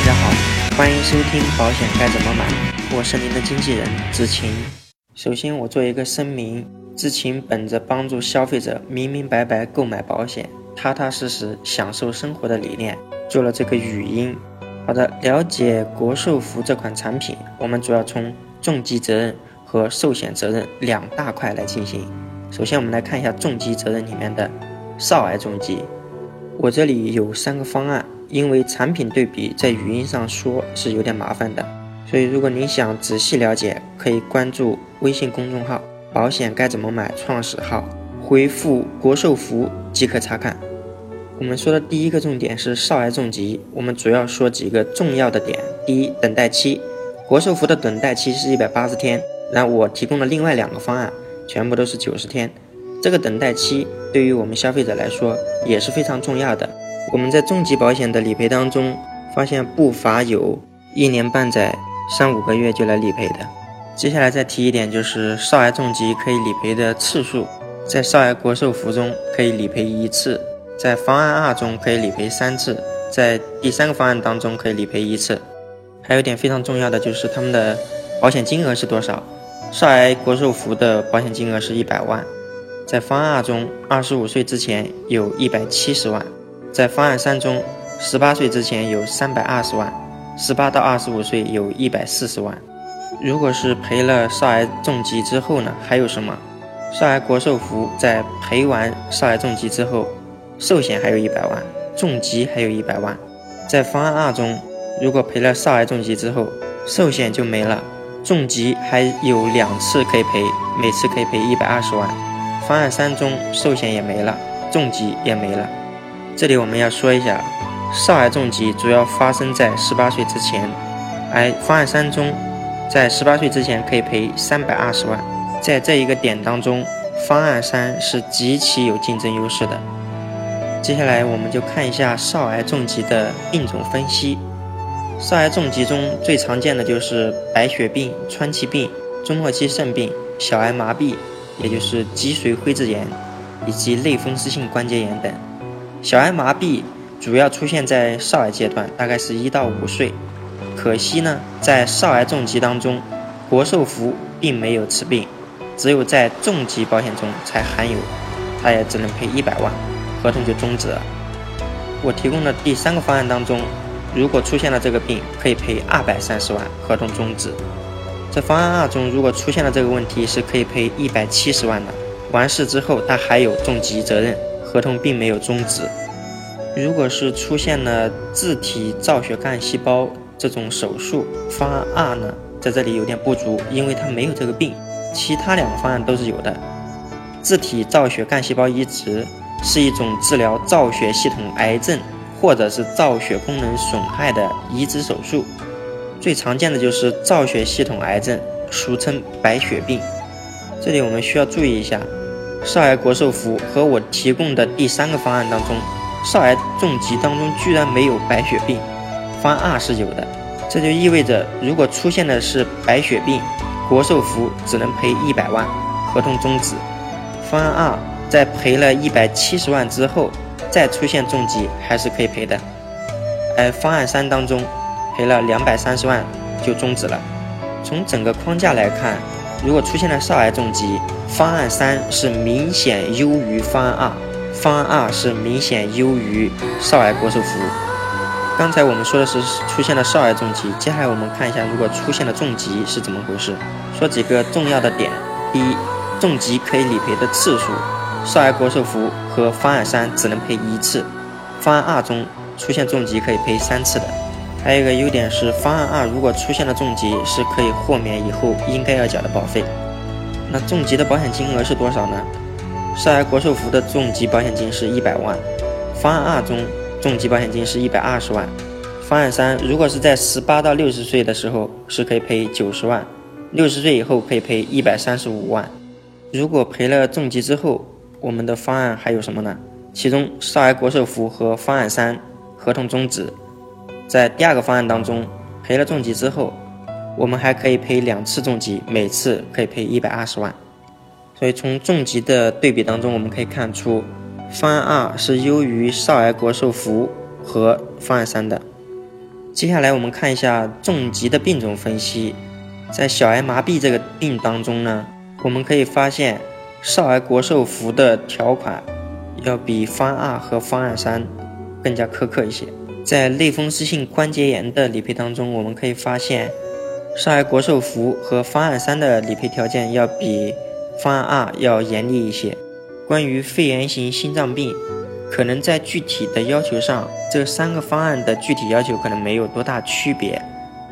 大家好，欢迎收听保险该怎么买，我是您的经纪人知晴。首先，我做一个声明，知晴本着帮助消费者明明白白购买保险、踏踏实实享受生活的理念，做了这个语音。好的，了解国寿福这款产品，我们主要从重疾责任和寿险责任两大块来进行。首先，我们来看一下重疾责任里面的少癌重疾。我这里有三个方案，因为产品对比在语音上说是有点麻烦的，所以如果您想仔细了解，可以关注微信公众号“保险该怎么买”创始号，回复“国寿福”即可查看。我们说的第一个重点是少癌重疾，我们主要说几个重要的点。第一，等待期，国寿福的等待期是一百八十天，那我提供的另外两个方案全部都是九十天。这个等待期对于我们消费者来说也是非常重要的。我们在重疾保险的理赔当中发现不乏有一年半载、三五个月就来理赔的。接下来再提一点，就是少癌重疾可以理赔的次数，在少癌国寿福中可以理赔一次。在方案二中可以理赔三次，在第三个方案当中可以理赔一次。还有一点非常重要的就是他们的保险金额是多少？少癌国寿福的保险金额是一百万，在方案二中，二十五岁之前有一百七十万；在方案三中，十八岁之前有三百二十万，十八到二十五岁有一百四十万。如果是赔了少癌重疾之后呢？还有什么？少癌国寿福在赔完少癌重疾之后。寿险还有一百万，重疾还有一百万，在方案二中，如果赔了少癌重疾之后，寿险就没了，重疾还有两次可以赔，每次可以赔一百二十万。方案三中，寿险也没了，重疾也没了。这里我们要说一下，少癌重疾主要发生在十八岁之前，而方案三中，在十八岁之前可以赔三百二十万。在这一个点当中，方案三是极其有竞争优势的。接下来我们就看一下少癌重疾的病种分析。少癌重疾中最常见的就是白血病、川崎病、终末期肾病、小儿麻痹，也就是脊髓灰质炎，以及类风湿性关节炎等。小儿麻痹主要出现在少儿阶段，大概是一到五岁。可惜呢，在少儿重疾当中，国寿福并没有此病，只有在重疾保险中才含有，它也只能赔一百万。合同就终止了。我提供的第三个方案当中，如果出现了这个病，可以赔二百三十万，合同终止。在方案二中，如果出现了这个问题，是可以赔一百七十万的。完事之后，它还有重疾责任，合同并没有终止。如果是出现了自体造血干细胞这种手术，方案二呢，在这里有点不足，因为它没有这个病。其他两个方案都是有的，自体造血干细胞移植。是一种治疗造血系统癌症或者是造血功能损害的移植手术，最常见的就是造血系统癌症，俗称白血病。这里我们需要注意一下，少癌国寿福和我提供的第三个方案当中，少癌重疾当中居然没有白血病，方案二是有的，这就意味着如果出现的是白血病，国寿福只能赔一百万，合同终止。方案二。在赔了一百七十万之后，再出现重疾还是可以赔的。而方案三当中，赔了两百三十万就终止了。从整个框架来看，如果出现了少癌重疾，方案三是明显优于方案二，方案二是明显优于少癌国寿福。刚才我们说的是出现了少癌重疾，接下来我们看一下如果出现了重疾是怎么回事。说几个重要的点：第一，重疾可以理赔的次数。少癌国寿福和方案三只能赔一次，方案二中出现重疾可以赔三次的。还有一个优点是，方案二如果出现了重疾，是可以豁免以后应该要缴的保费。那重疾的保险金额是多少呢？少儿国寿福的重疾保险金是一百万，方案二中重疾保险金是一百二十万，方案三如果是在十八到六十岁的时候是可以赔九十万，六十岁以后可以赔一百三十五万。如果赔了重疾之后，我们的方案还有什么呢？其中少儿国寿福和方案三合同终止，在第二个方案当中赔了重疾之后，我们还可以赔两次重疾，每次可以赔一百二十万。所以从重疾的对比当中，我们可以看出方案二是优于少儿国寿福和方案三的。接下来我们看一下重疾的病种分析。在小儿麻痹这个病当中呢，我们可以发现少儿国寿福的条款要比方案二和方案三更加苛刻一些。在类风湿性关节炎的理赔当中，我们可以发现少儿国寿福和方案三的理赔条件要比方案二要严厉一些。关于肺炎型心脏病，可能在具体的要求上，这三个方案的具体要求可能没有多大区别，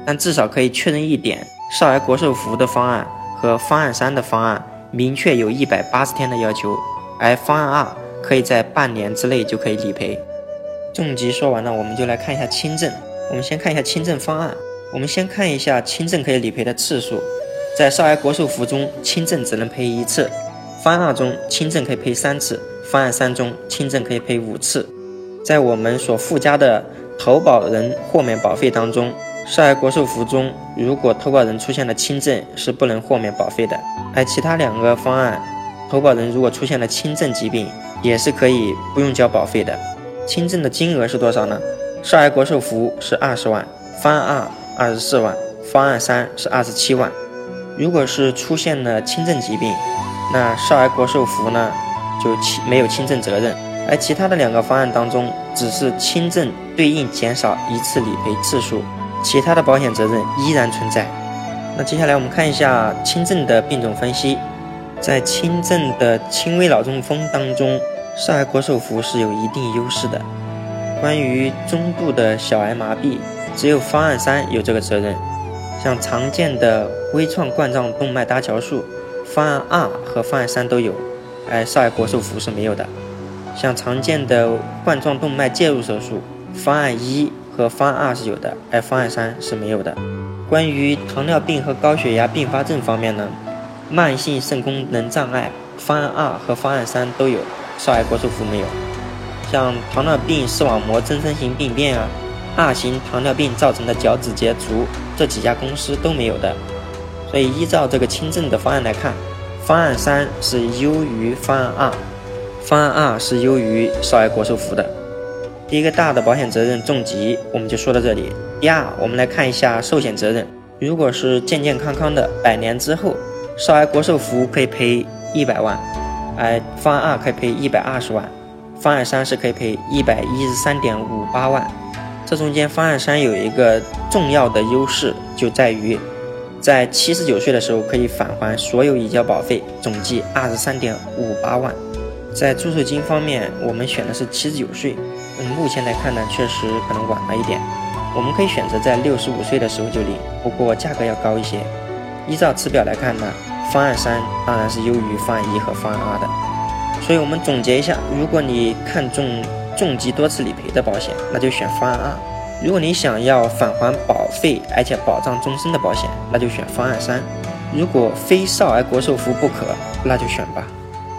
但至少可以确认一点：少儿国寿福的方案和方案三的方案明确有一百八十天的要求，而方案二可以在半年之内就可以理赔。重疾说完了，我们就来看一下轻症。我们先看一下轻症方案。我们先看一下轻症可以理赔的次数，在少儿国寿福中，轻症只能赔一次。方案二中轻症可以赔三次，方案三中轻症可以赔五次。在我们所附加的投保人豁免保费当中，少儿国寿福中，如果投保人出现了轻症，是不能豁免保费的；而其他两个方案，投保人如果出现了轻症疾病，也是可以不用交保费的。轻症的金额是多少呢？少儿国寿福是二十万，方案二二十四万，方案三是二十七万。如果是出现了轻症疾病，那少儿国寿福呢，就轻没有轻症责任，而其他的两个方案当中，只是轻症对应减少一次理赔次数，其他的保险责任依然存在。那接下来我们看一下轻症的病种分析，在轻症的轻微脑中风当中，少儿国寿福是有一定优势的。关于中度的小儿麻痹，只有方案三有这个责任，像常见的微创冠状动脉搭桥术。方案二和方案三都有，而少儿国寿福是没有的。像常见的冠状动脉介入手术，方案一和方案二是有的，而方案三是没有的。关于糖尿病和高血压并发症方面呢，慢性肾功能障碍，方案二和方案三都有，少儿国寿福没有。像糖尿病视网膜增生型病变啊，二型糖尿病造成的脚趾节足，这几家公司都没有的。所以依照这个轻症的方案来看，方案三是优于方案二，方案二是优于少儿国寿福的。第一个大的保险责任重疾我们就说到这里。第二，我们来看一下寿险责任。如果是健健康康的百年之后，少儿国寿福可以赔一百万，而方案二可以赔一百二十万，方案三是可以赔一百一十三点五八万。这中间方案三有一个重要的优势，就在于。在七十九岁的时候可以返还所有已交保费，总计二十三点五八万。在祝寿金方面，我们选的是七十九岁，嗯，目前来看呢，确实可能晚了一点。我们可以选择在六十五岁的时候就领，不过价格要高一些。依照此表来看呢，方案三当然是优于方案一和方案二的。所以我们总结一下，如果你看中重疾多次理赔的保险，那就选方案二。如果你想要返还保费而且保障终身的保险，那就选方案三。如果非少儿国寿福不可，那就选吧。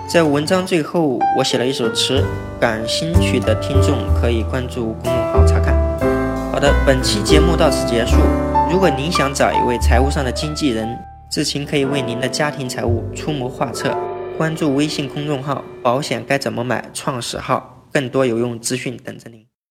在文章最后，我写了一首词，感兴趣的听众可以关注公众号查看。好的，本期节目到此结束。如果您想找一位财务上的经纪人，志勤可以为您的家庭财务出谋划策。关注微信公众号“保险该怎么买”，创始号，更多有用资讯等着您。